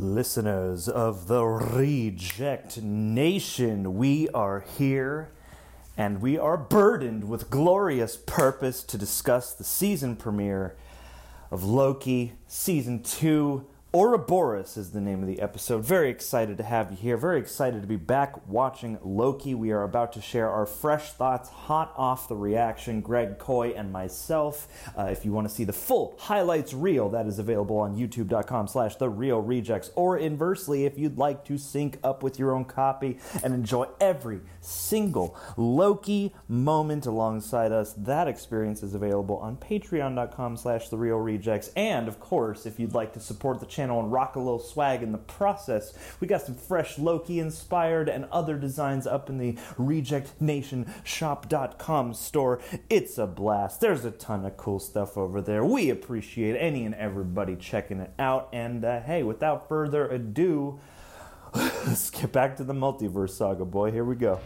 Listeners of the Reject Nation, we are here and we are burdened with glorious purpose to discuss the season premiere of Loki Season 2. Ouroboros is the name of the episode. Very excited to have you here. Very excited to be back watching Loki. We are about to share our fresh thoughts, hot off the reaction. Greg Coy and myself. Uh, if you want to see the full highlights reel, that is available on YouTube.com/slash The Reel Rejects. Or inversely, if you'd like to sync up with your own copy and enjoy every single Loki moment alongside us, that experience is available on Patreon.com/slash The Reel Rejects. And of course, if you'd like to support the channel and rock a little swag in the process. We got some fresh Loki inspired and other designs up in the rejectnationshop.com store. It's a blast. There's a ton of cool stuff over there. We appreciate any and everybody checking it out. And uh, hey, without further ado, let's get back to the multiverse saga, boy. Here we go.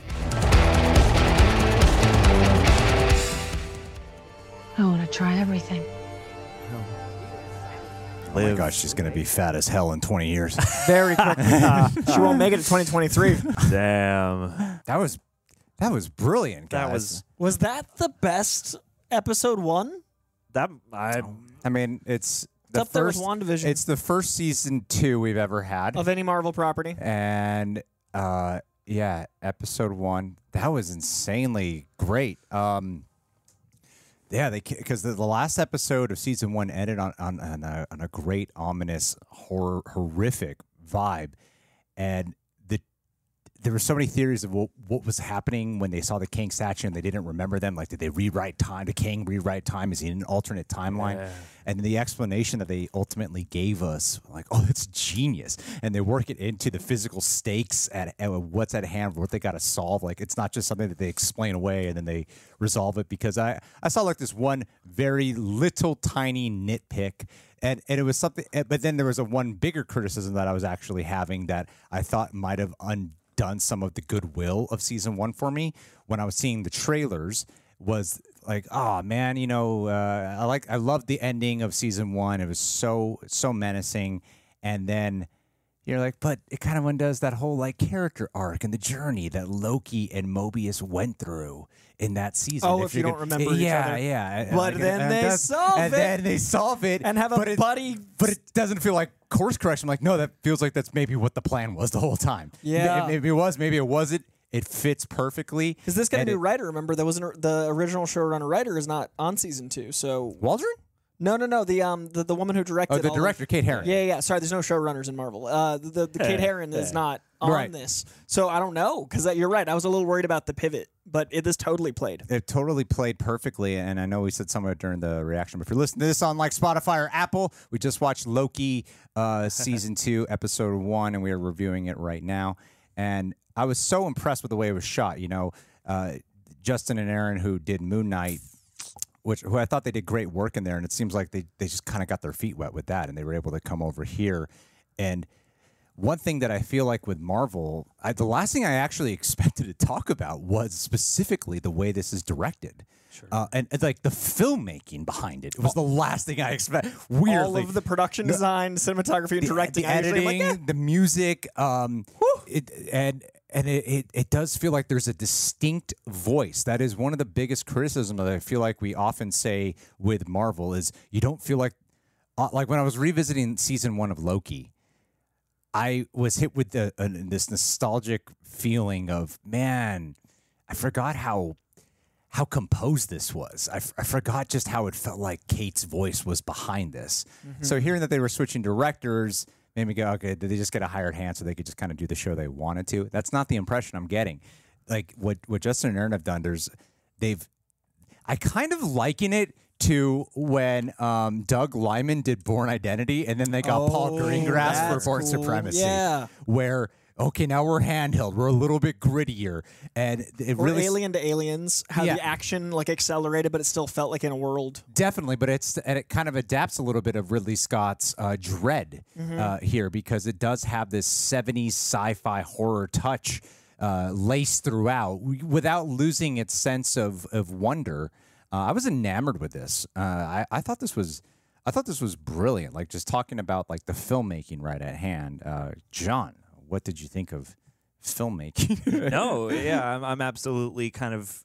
I want to try everything. Oh my gosh, she's going to be fat as hell in 20 years. very quickly. Uh, she won't make it to 2023. Damn. that was that was brilliant, guys. That was Was that the best episode one? that. I I mean, it's It's the up there with first WandaVision it's the first season 2 we've ever had. of any Marvel property. and uh yeah, episode 1, that was insanely great. Um yeah, they because the, the last episode of season one ended on on, on, a, on a great ominous horror horrific vibe, and there were so many theories of what, what was happening when they saw the Kang statue and they didn't remember them. Like, did they rewrite time? Did Kang rewrite time? Is he in an alternate timeline? Yeah. And the explanation that they ultimately gave us, like, oh, it's genius. And they work it into the physical stakes at, at what's at hand, what they got to solve. Like, it's not just something that they explain away and then they resolve it. Because I, I saw like this one very little tiny nitpick. And, and it was something, but then there was a one bigger criticism that I was actually having that I thought might have undone some of the goodwill of season one for me when I was seeing the trailers was like, oh man, you know, uh, I like, I loved the ending of season one. It was so, so menacing. And then you're like, but it kind of undoes that whole like character arc and the journey that Loki and Mobius went through in that season. Oh, if you you're don't remember yeah, other. yeah. But Like, then and they that's- solve and it. then they solve it And have a but it- buddy- But it doesn't feel like course correction. I'm like, no, that feels like that's maybe what the plan was the whole time. Yeah. maybe it was, maybe it wasn't. It fits perfectly. Is this got a And new it- writer. Remember, that wasn't the original showrunner writer is not on season two. So Waldron? No, no, no. The um the, the woman who directed Oh, the all of- director, Kate Herron. Yeah, yeah. Sorry, there's no showrunners in Marvel. Uh, the the, the Kate Herron is not on Right. this. So I don't know because you're right. I was a little worried about the pivot, but it this totally played. It totally played perfectly, and I know we said some of it during the reaction. But if you're listening to this on like Spotify or Apple, we just watched Loki uh, season two, episode one, and we are reviewing it right now. And I was so impressed with the way it was shot. You know, uh, Justin and Aaron, who did Moon Knight, which who I thought they did great work in there, and it seems like they they just kind of got their feet wet with that, and they were able to come over here and one thing that I feel like with Marvel, I, the last thing I actually expected to talk about was specifically the way this is directed. Uh, and, and like the filmmaking behind it. It was the last thing I expected. Weirdly, All of the production design, cinematography, and the- directing. the, I usually am editing, like, yeah. the music, um, it, and and it, it, it does feel like there's a distinct voice. That is one of the biggest criticisms that I feel like we often say with Marvel is you don't feel like uh, like when I was revisiting season one of Loki. I was hit with the, uh, this nostalgic feeling of man, I forgot how how composed this was. I, f- I forgot just how it felt like Kate's voice was behind this. So hearing that they were switching directors made me go, okay, did they just get a hired hand so they could just kind of do the show they wanted to? That's not the impression I'm getting. Like what what Justin and Aaron have done, there's they've I kind of liken it to when um, Doug Liman did Bourne Identity, and then they got Paul Oh, Greengrass for Bourne cool. Supremacy. Yeah. Where okay, now we're handheld, we're a little bit grittier, and it Or really Alien to Aliens, how Yeah. the action like accelerated, but it still felt like in a world. Definitely, but it's and it kind of adapts a little bit of Ridley Scott's uh, Dread uh, here because it does have this '70s sci-fi horror touch uh, laced throughout without losing its sense of of wonder. Uh, I was enamored with this. Uh, I, I thought this was I thought this was brilliant. Like just talking about like the filmmaking right at hand. Uh, John, what did you think of filmmaking? no, yeah, I'm, I'm absolutely kind of.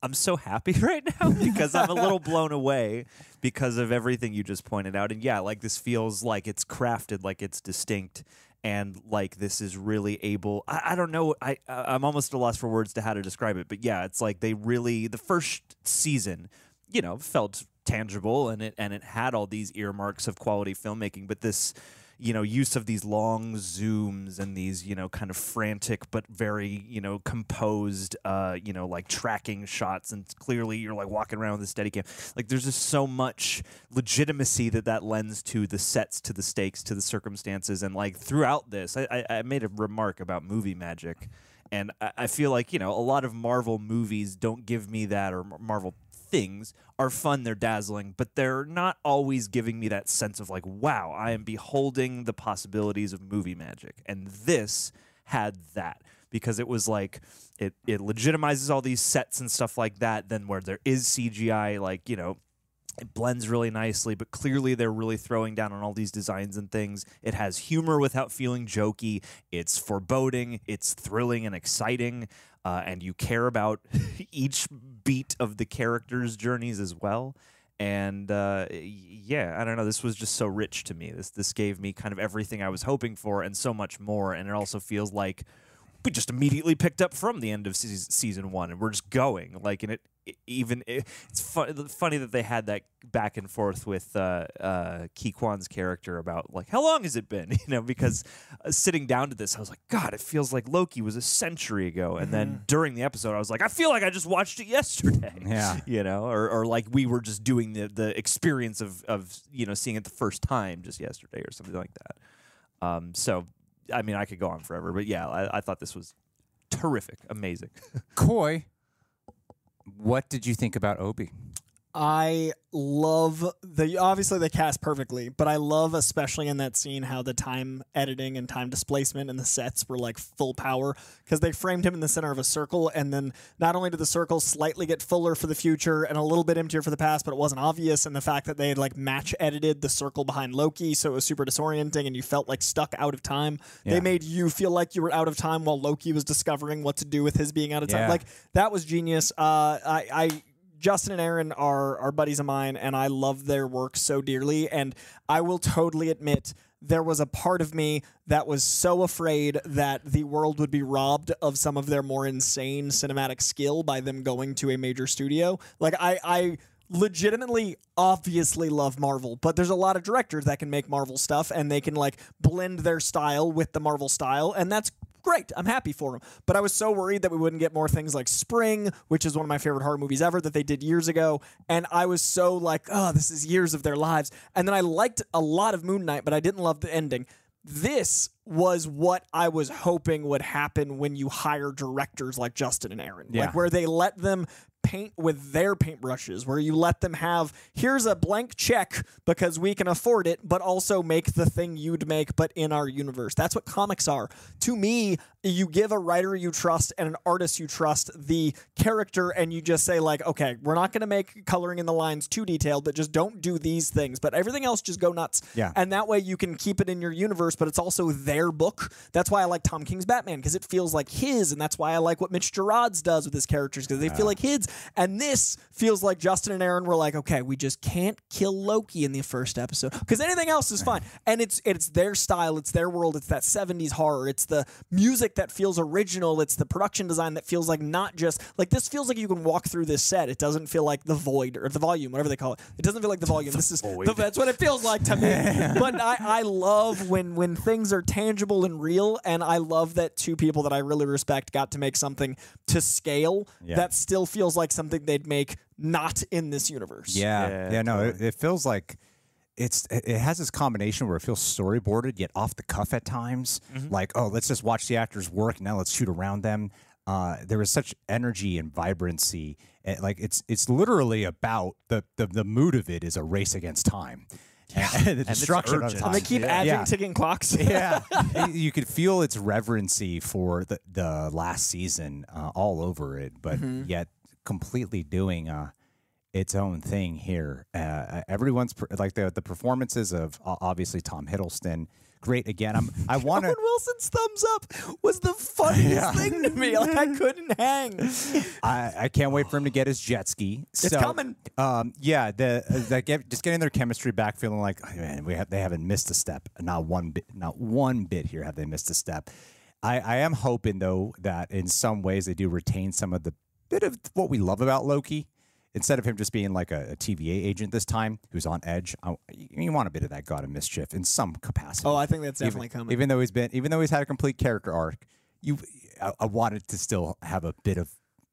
I'm so happy right now because I'm a little blown away because of everything you just pointed out. And yeah, like this feels like it's crafted, like it's distinct, and like this is really able. I, I don't know. I I'm almost at a loss for words to how to describe it. But yeah, it's like they really the first season, you know, felt tangible and it and it had all these earmarks of quality filmmaking. But this you know use of these long zooms and these you know kind of frantic but very you know composed uh you know like tracking shots and clearly you're like walking around with a steady cam. Like there's just so much legitimacy that that lends to the sets to the stakes to the circumstances. And like throughout this i i, I made a remark about movie magic. And I, I feel like you know a lot of marvel movies don't give me that or marvel things are fun, they're dazzling, but they're not always giving me that sense of like, wow, I am beholding the possibilities of movie magic. And this had that because it was like it it legitimizes all these sets and stuff like that. Then where there is CGI, like you know, it blends really nicely, but clearly they're really throwing down on all these designs and things. It has humor without feeling jokey. It's foreboding. It's thrilling and exciting uh, and you care about each beat of the characters' journeys as well. And uh, yeah, I don't know. This was just so rich to me. This this gave me kind of everything I was hoping for and so much more. And it also feels like we just immediately picked up from the end of season one, and we're just going like, and it even it's funny that they had that back and forth with uh, uh, Ke Quan's character about like how long has it been, you know? Because uh, sitting down to this, I was like, God, it feels like Loki was a century ago. And mm-hmm. then during the episode, I was like, I feel like I just watched it yesterday. Yeah, you know, or, or like we were just doing the the experience of of you know seeing it the first time just yesterday or something like that. Um, so I mean, I could go on forever, but yeah, I, I thought this was terrific, amazing. Coy, what did you think about Obi? I love the obviously they cast perfectly, but I love especially in that scene how the time editing and time displacement and the sets were like full power because they framed him in the center of a circle and then not only did the circle slightly get fuller for the future and a little bit emptier for the past, but it wasn't obvious and the fact that they had like match edited the circle behind Loki so it was super disorienting and you felt like stuck out of time. Yeah. They made you feel like you were out of time while Loki was discovering what to do with his being out of time. Yeah. Like that was genius. Uh, I, I Justin and Aaron are are buddies of mine, and I love their work so dearly. And I will totally admit there was a part of me that was so afraid that the world would be robbed of some of their more insane cinematic skill by them going to a major studio. Like I, I legitimately obviously love Marvel, but there's a lot of directors that can make Marvel stuff and they can like blend their style with the Marvel style and that's great. I'm happy for him. But I was so worried that we wouldn't get more things like Spring, which is one of my favorite horror movies ever that they did years ago. And I was so like, oh, this is years of their lives. And then I liked a lot of Moon Knight, but I didn't love the ending. This was what I was hoping would happen when you hire directors like Justin and Aaron. Yeah. Like where they let them paint with their paintbrushes, where you let them have here's a blank check because we can afford it, but also make the thing you'd make, but in our universe. That's what comics are. To me, you give a writer you trust and an artist you trust the character, and you just say, like, okay, we're not going to make coloring in the lines too detailed, but just don't do these things. But everything else, just go nuts. Yeah. And that way you can keep it in your universe, but it's also their book. That's why I like Tom King's Batman, because it feels like his, and that's why I like what Mitch Gerads does with his characters, because they feel like his. And this feels like Justin and Aaron were like, okay, we just can't kill Loki in the first episode because anything else is fine. And it's it's their style, it's their world, it's that 70s horror, it's the music that feels original, it's the production design that feels like not just like this feels like you can walk through this set. It doesn't feel like the void or the volume, whatever they call it. It doesn't feel like the volume. this is the, that's what it feels like to me. but I, I love when when things are tangible and real, and I love that two people that I really respect got to make something to scale yeah. that still feels like something they'd make not in this universe. Yeah, yeah, yeah no, it, it, feels like it's it has this combination where it feels storyboarded yet off the cuff at times. Mm-hmm. Like, oh, let's just watch the actors work now. Let's shoot around them. Uh, there is such energy and vibrancy. And eh, like it's it's literally about the, the the mood of it is a race against time. Yeah. and the destruction of time. And they keep yeah. adding yeah. ticking clocks. yeah, you could feel its reverency for the the last season uh, all over it, but mm-hmm. yet completely doing uh its own thing here. Uh, everyone's per- like the the performances of uh, obviously Tom Hiddleston. Great again. I'm. I want to. Wilson's thumbs up was the funniest Yeah. thing to me. Like I couldn't hang. I, I can't wait for him to get his jet ski. It's So, coming. Um, yeah, the, uh, the get, just getting their chemistry back, feeling like oh, man, we have they haven't missed a step. Not one bit. Not one bit here have they missed a step. I, I am hoping though that in some ways they do retain some of the bit of what we love about Loki. Instead of him just being like a, a TVA agent this time, who's on edge, I, you want a bit of that God of Mischief in some capacity. Oh, I think that's even, definitely coming. Even though he's been, even though he's had a complete character arc, you, I, I wanted to still have a bit of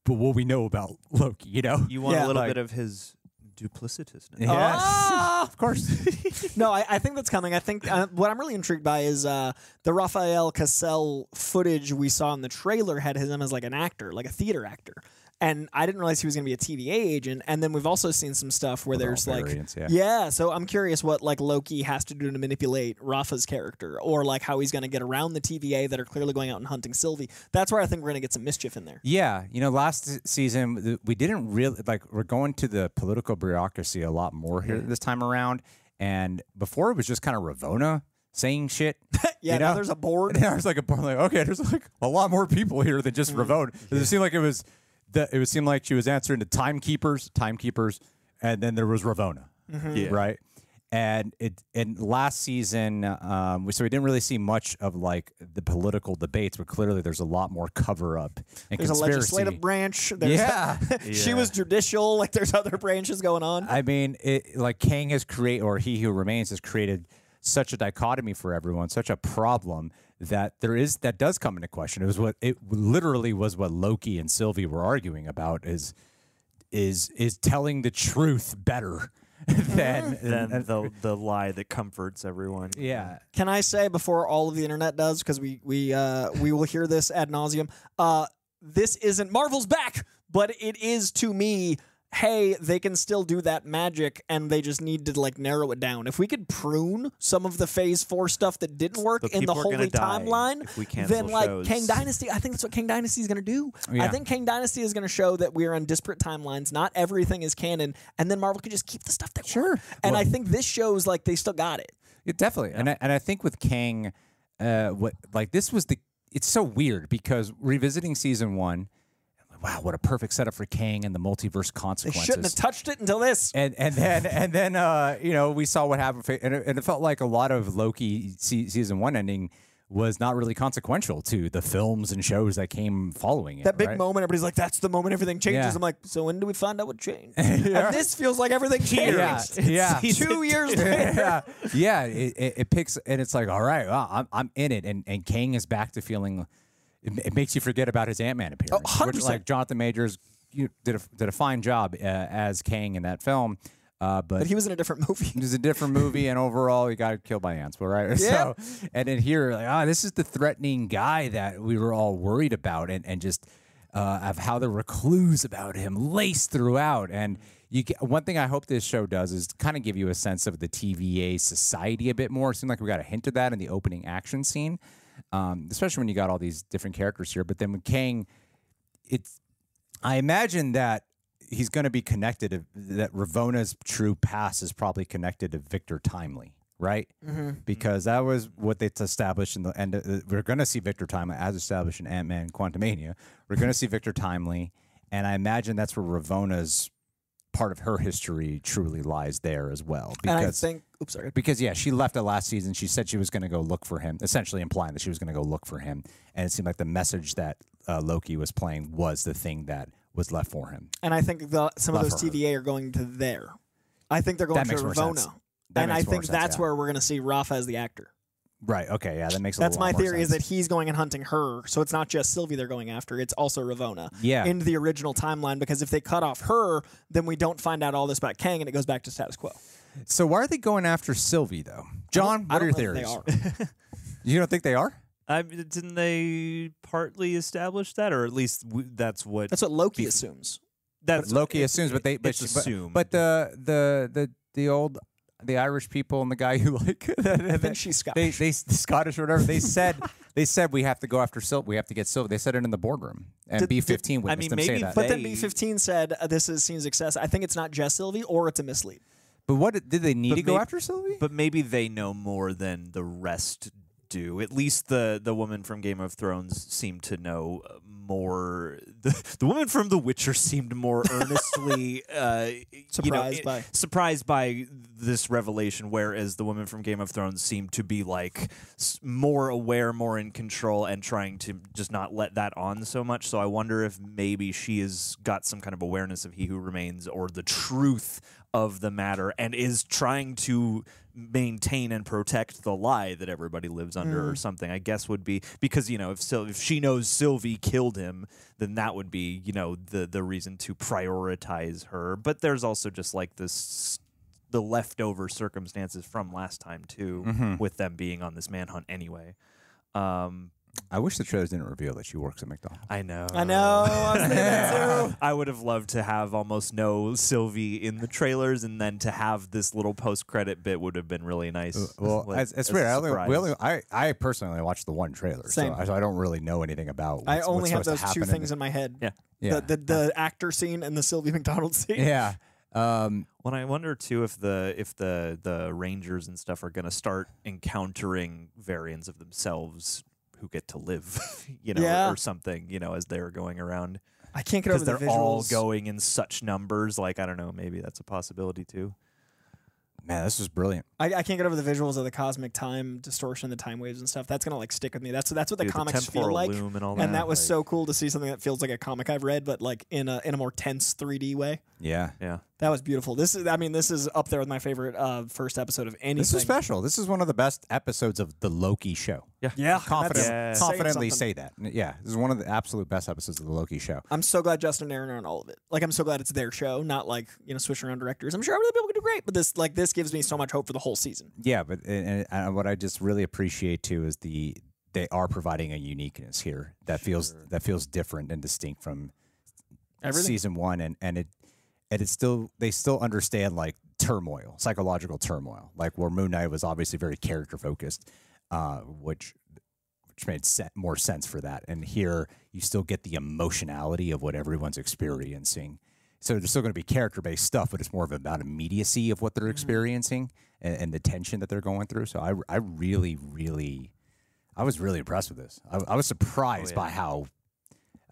what we know about Loki. You know, You want Yeah. a little Like- bit of his duplicitousness. Yes, Ah! of course. no, I, I think that's coming. I think uh, what I'm really intrigued by is uh, the Rafael Casal footage we saw in the trailer had him as like an actor, like a theater actor. And I didn't realize he was going to be a TVA agent. And then we've also seen some stuff where they're there's like, variants, yeah. yeah. So I'm curious what like Loki has to do to manipulate Rafa's character, or like how he's going to get around the TVA that are clearly going out and hunting Sylvie. That's where I think we're going to get some mischief in there. Yeah, you know, last season we didn't really like. We're going to the political bureaucracy a lot more here mm-hmm. this time around, and before it was just kind of Ravonna saying shit. Yeah, you now know? there's a board. And was like, a board, like, okay, there's like a lot more people here than just mm-hmm. Ravonna. It seemed like it was that it would seem like she was answering to timekeepers, timekeepers, and then there was Ravonna, Yeah. right? And it and last season, um, we- so we didn't really see much of like the political debates, but clearly there's a lot more cover up and There's a legislative branch. There's Yeah. she Yeah. was judicial. Like there's other branches going on. I mean, it, like Kang has created, or He Who Remains has created such a dichotomy for everyone, such a problem that there is that does come into question. It was what it literally was what Loki and Sylvie were arguing about is is is telling the truth better than than the the lie that comforts everyone. yeah. Can I say before all of the internet does, because we we uh, we will hear this ad nauseum. Uh, this isn't Marvel's back, but it is to me. Hey, they can still do that magic, and they just need to like narrow it down. If we could prune some of the Phase Four stuff that didn't work But in the people are gonna Holy die Timeline, if we cancel then like shows. Kang Dynasty, I think that's what Kang Dynasty is going to do. I think Kang Dynasty is going to show that we are on disparate timelines. Not everything is canon, and then Marvel can just keep the stuff that sure. And I think this shows like they still got it. Yeah, definitely. And I, and I think with Kang, uh, what like this was the. It's so weird because revisiting season one, wow, what a perfect setup for Kang and the multiverse consequences. They shouldn't have touched it until this. and and then and then uh, you know we saw what happened, and it, and it felt like a lot of Loki se- season one ending was not really consequential to the films and shows that came following it. that big right? moment, everybody's like, "That's the moment everything changes." Yeah. I'm like, "So when do we find out what changed?" And this feels like everything changed. Yeah, yeah. Two years later. yeah, yeah. It, it, it picks and it's like, all right, well, I'm I'm in it, and and Kang is back to feeling. It, it makes you forget about his Ant Man appearance. Oh, which, 100%. like Jonathan Majors you, did a did a fine job uh, as Kang in that film, uh, but, But he was in a different movie. it was a different movie, and overall, he got killed by ants. But right, Yeah. so and then here, like, ah, this is the threatening guy that we were all worried about, and and just uh, of how there were clues about him laced throughout. And you get, one thing I hope this show does is kind of give you a sense of the TVA society a bit more. It seemed like we got a hint of that in the opening action scene, um, especially when you got all these different characters here. But then when Kang, it's I imagine that he's going to be connected. To, that Ravonna's true past is probably connected to Victor Timely, right? Because that was what they established in the end. Of, we're going to see Victor Timely as established in Ant Man Quantumania. We're going to see Victor Timely, and I imagine that's where Ravonna's part of her history truly lies there as well. and I Because think, oops, sorry. because yeah, she left it last season. She said she was going to go look for him, essentially implying that she was going to go look for him. And it seemed like the message that uh, Loki was playing was the thing that was left for him. And I think the, some of those her. TVA are going to there. I think they're going That to makes more sense. Ravonna. And I think sense, that's yeah. where we're going to see Rafa as the actor. Right. Okay. Yeah, that makes a That's lot my more theory is that he's going and hunting her. So it's not just Sylvie they're going after, it's also Ravonna. Yeah. In the original timeline, because if they cut off her, then we don't find out all this about Kang and it goes back to status quo. So why are they going after Sylvie though? John, what are your theories? They are. You don't think they are? I didn't they partly establish that, or at least w- that's what That's what Loki Bef- assumes. that's Loki it- assumes, but they but, it's but- assumed. But, the the the the old the Irish people and the guy who like I think she's they Scottish. they the Scottish or whatever they said They said we have to go after Sylvie. We have to get Sylvie. They said it in the boardroom, and Did- B did- fifteen I mean, them say maybe that. But then B15 said uh, this is seen success. I think it's not just Sylvie or it's a mislead. but what did they need But to go after Sylvie? But maybe they know more than the rest do. At least the the woman from Game of Thrones seemed to know uh, more. The, the woman from The Witcher seemed more earnestly uh, you know, Surprised by. surprised by this revelation, whereas the woman from Game of Thrones seemed to be like more aware, more in control, and trying to just not let that on so much. So I wonder if maybe she has got some kind of awareness of He Who Remains or the truth of the matter, and is trying to maintain and protect the lie that everybody lives under, or something. I guess would be because you know if Syl- if she knows Sylvie killed him, then that would be you know the the reason to prioritize her. But there's also just like this the leftover circumstances from last time too, with them being on this manhunt anyway. Um, I wish the trailers didn't reveal that she works at McDonald's. I know. I know. I was thinking that too. I would have loved to have almost no Sylvie in the trailers, and then to have this little post-credit bit would have been really nice. Well, Like, it's, it's weird. I, only, we only, I, I personally only watched the one trailer, Same. so I, so I don't really know anything about. What's, I what's only have those two happen things in my head. Yeah. Yeah. The, the, the actor scene and the Sylvie McDonald scene. yeah. Um, Well, I wonder too if the if the the rangers and stuff are going to start encountering variants of themselves who get to live, you know, Yeah. or something, you know, as they're going around I can't get over because the they're visuals. all going in such numbers. Like I don't know, maybe that's a possibility too. man, this is brilliant. I, I can't get over the visuals of the cosmic time distortion, the time waves and stuff. That's gonna like stick with me. That's that's what the Dude, comics feel like. loom and all and that, that was like- so cool to see something that feels like a comic I've read, but like in a in a more tense 3D way. Yeah. Yeah. That was beautiful. This is, I mean, this is up there with my favorite uh, first episode of anything. This is special. This is one of the best episodes of the Loki show. Yeah. Yeah, Confident, that's Yeah. confidently say that. Yeah, this is one of the absolute best episodes of the Loki show. I'm so glad Justin and Aaron are on all of it. Like, I'm so glad it's their show, not like you know switching around directors. I'm sure other people could do great, but this like this gives me so much hope for the whole season. Yeah, but and, and what I just really appreciate too is the they are providing a uniqueness here that feels that feels different and distinct from Everything. season one, and and it and it's still they still understand like turmoil, psychological turmoil, like where Moon Knight was obviously very character focused, uh, which which made se- more sense for that. And here you still get the emotionality of what everyone's experiencing. So there's still going to be character based stuff, but it's more of about immediacy of what they're experiencing and, and the tension that they're going through. So I, I really, really, I was really impressed with this. I, I was surprised by how.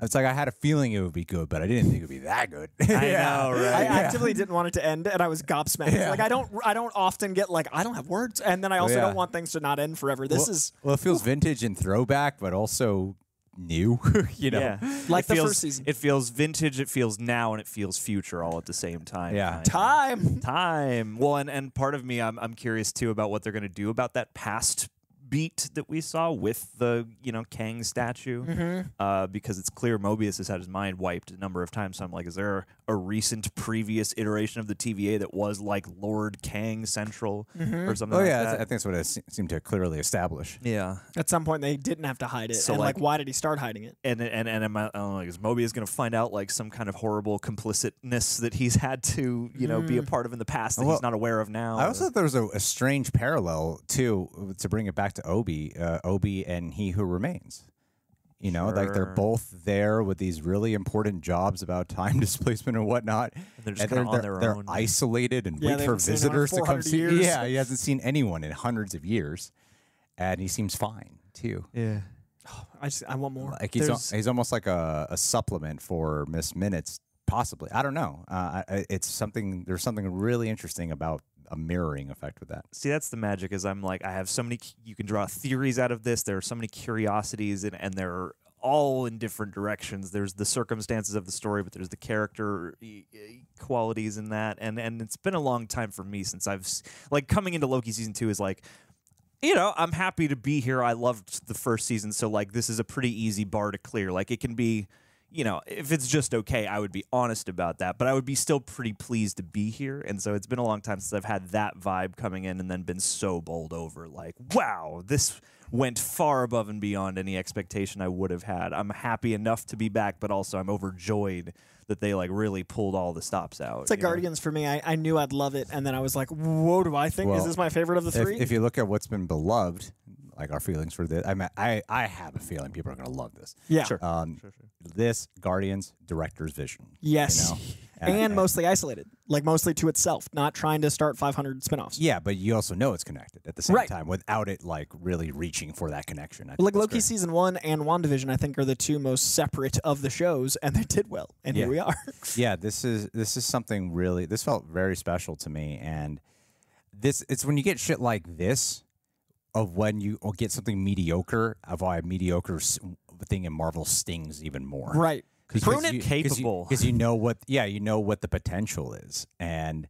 It's like I had a feeling it would be good, but I didn't think it would be that good. I know, right? I actively didn't want it to end, and I was gobsmacked. Yeah. Like I don't, I don't often get like I don't have words, and then I also yeah. don't want things to not end forever. This well, is well, it feels vintage and throwback, but also new. you know, Yeah. Like It the feels, first season. It feels vintage, it feels now, and it feels future all at the same time. Yeah. kind of. time. Time. Well, and, and part of me, I'm, I'm curious too about what they're going to do about that past beat that we saw with the, you know, Kang statue. Mm-hmm. Uh, because it's clear Mobius has had his mind wiped a number of times. So I'm like, is there a recent previous iteration of the TVA that was like Lord Kang Central Mm-hmm. or something Oh like yeah, that? I think that's what it se- seemed to clearly establish. yeah. At some point, they didn't have to hide it. So, and like, like- why did he start hiding it? and and and am I, I don't know, like, is Mobius going to find out like some kind of horrible complicitness that he's had to you know be a part of in the past that Well, he's not aware of now? I also thought there was a, a strange parallel too to bring it back to Obi, uh, Obi and He Who Remains. You know, like they're both there with these really important jobs about time displacement and whatnot. they're just kinda on their they're own. isolated and Yeah, wait for haven't seen anyone in visitors to come see. years. Yeah, he hasn't seen anyone in hundreds of years, and he seems fine too. yeah. I just, I want more. Like he's al- he's almost like a, a supplement for Miss Minutes, possibly. I don't know. Uh, it's something. There's something really interesting about a mirroring effect with that. See, that's the magic. Is I'm like I have so many. You can draw theories out of this. There are so many curiosities, and and they're all in different directions. There's the circumstances of the story, but there's the character qualities in that. And and it's been a long time for me since I've like coming into Loki season two is like. You know, I'm happy to be here. I loved the first season, so like this is a pretty easy bar to clear. Like it can be, you know, if it's just okay, I would be honest about that, but I would be still pretty pleased to be here. And so it's been a long time since I've had that vibe coming in and then been so bowled over like, wow, this went far above and beyond any expectation I would have had. I'm happy enough to be back, but also I'm overjoyed that they like really pulled all the stops out. It's like you know? Guardians for me. I, I knew I'd love it, and then I was like, "Whoa, do I think is this my favorite of the If, three? if you look at what's been beloved, like our feelings for this. I mean, I I have a feeling people are going to love this. Yeah. Sure. Um, sure, sure. This Guardians director's vision. Yes. You know? And, mostly isolated, like mostly to itself, not trying to start 500 spinoffs. Yeah, but you also know it's connected at the same Right. time without it like really reaching for that connection. I Like Loki great. season one and WandaVision, I think, are the two most separate of the shows, and they did well. And Yeah. here we are. yeah this is this is something really this felt very special to me and this it's when you get shit like this of when you or get something mediocre of why a mediocre thing in marvel stings even more right. Prune it capable. because you, know what yeah you know what the potential is and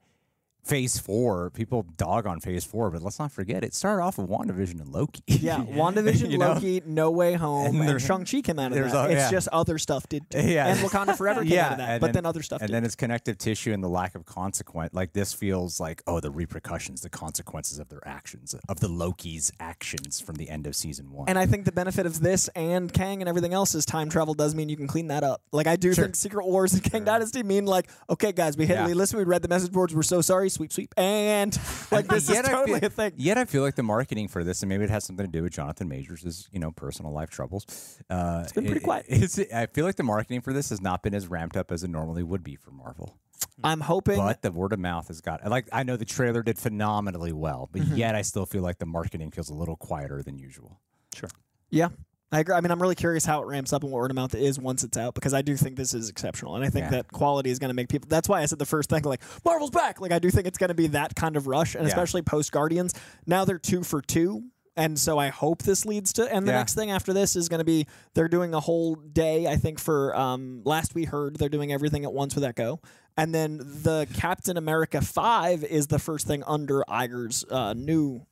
phase four people dog on phase four but let's not forget it started off with wandavision and loki Yeah, WandaVision, You know? Loki, No Way Home, And and, Shang-Chi came out of that. a- it's yeah. just other stuff did too. Yeah. And Wakanda Forever came out of that, and but then, other stuff and did. then it's connective tissue and the lack of consequence. Like this feels like oh, the repercussions, the consequences of their actions, of the Loki's actions from the end of season one. And I think the benefit of this and Kang and everything else is time travel does mean you can clean that up. Like I do Sure. think Secret Wars and Kang Dynasty mean like, okay, guys, we hit Yeah. listen, we read the message boards, we're so sorry, sweep, sweep, and like this is Yet I totally feel- a thing. Yet I feel like the marketing for this, and maybe it has something to do with Jonathan Majors' you know personal life troubles. Uh, it's been pretty quiet. It's, I feel like the marketing for this has not been as ramped up as it normally would be for Marvel. I'm hoping But the word of mouth has got like I know the trailer did phenomenally well, but Mm-hmm. yet I still feel like the marketing feels a little quieter than usual. Sure. Yeah. I agree. I mean, I'm really curious how it ramps up and what word of mouth is once it's out because I do think this is exceptional, and I think Yeah. that quality is going to make people. That's why I said the first thing, like Marvel's back. Like I do think it's going to be that kind of rush, and Yeah. especially post Guardians. Now they're two for two, and so I hope this leads to. And the Yeah. next thing after this is going to be they're doing a whole day. I think for um, last we heard they're doing everything at once with Echo. And then the Captain America five is the first thing under Iger's uh, new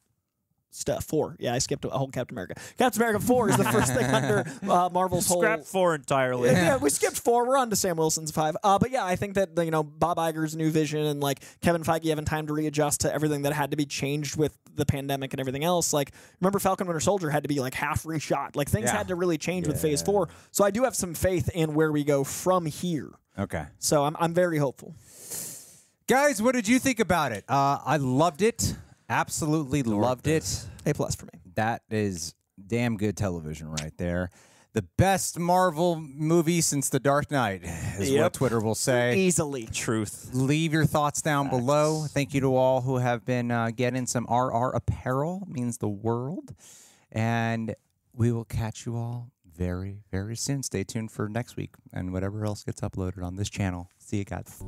stuff. Four, yeah, I skipped a whole Captain America. Captain America four is the first thing under uh, Marvel's whole. Scrap four entirely. Yeah, yeah, we skipped four. We're on to Sam Wilson's five. Uh, but yeah, I think that you know Bob Iger's new vision and like Kevin Feige having time to readjust to everything that had to be changed with the pandemic and everything else. Like remember Falcon Winter Soldier had to be like half reshot. Like things Yeah. had to really change with Phase Four. So I do have some faith in where we go from here. Okay. So I'm I'm very hopeful. Guys, what did you think about it? Uh, I loved it. Absolutely loved it. A plus for me. That is damn good television right there. The best Marvel movie since The Dark Knight is what Twitter will say. Easily. Truth. Leave your thoughts down below. Thank you to all who have been uh, getting some RR apparel. Means the world. And we will catch you all very, very soon. Stay tuned for next week and whatever else gets uploaded on this channel. See you guys.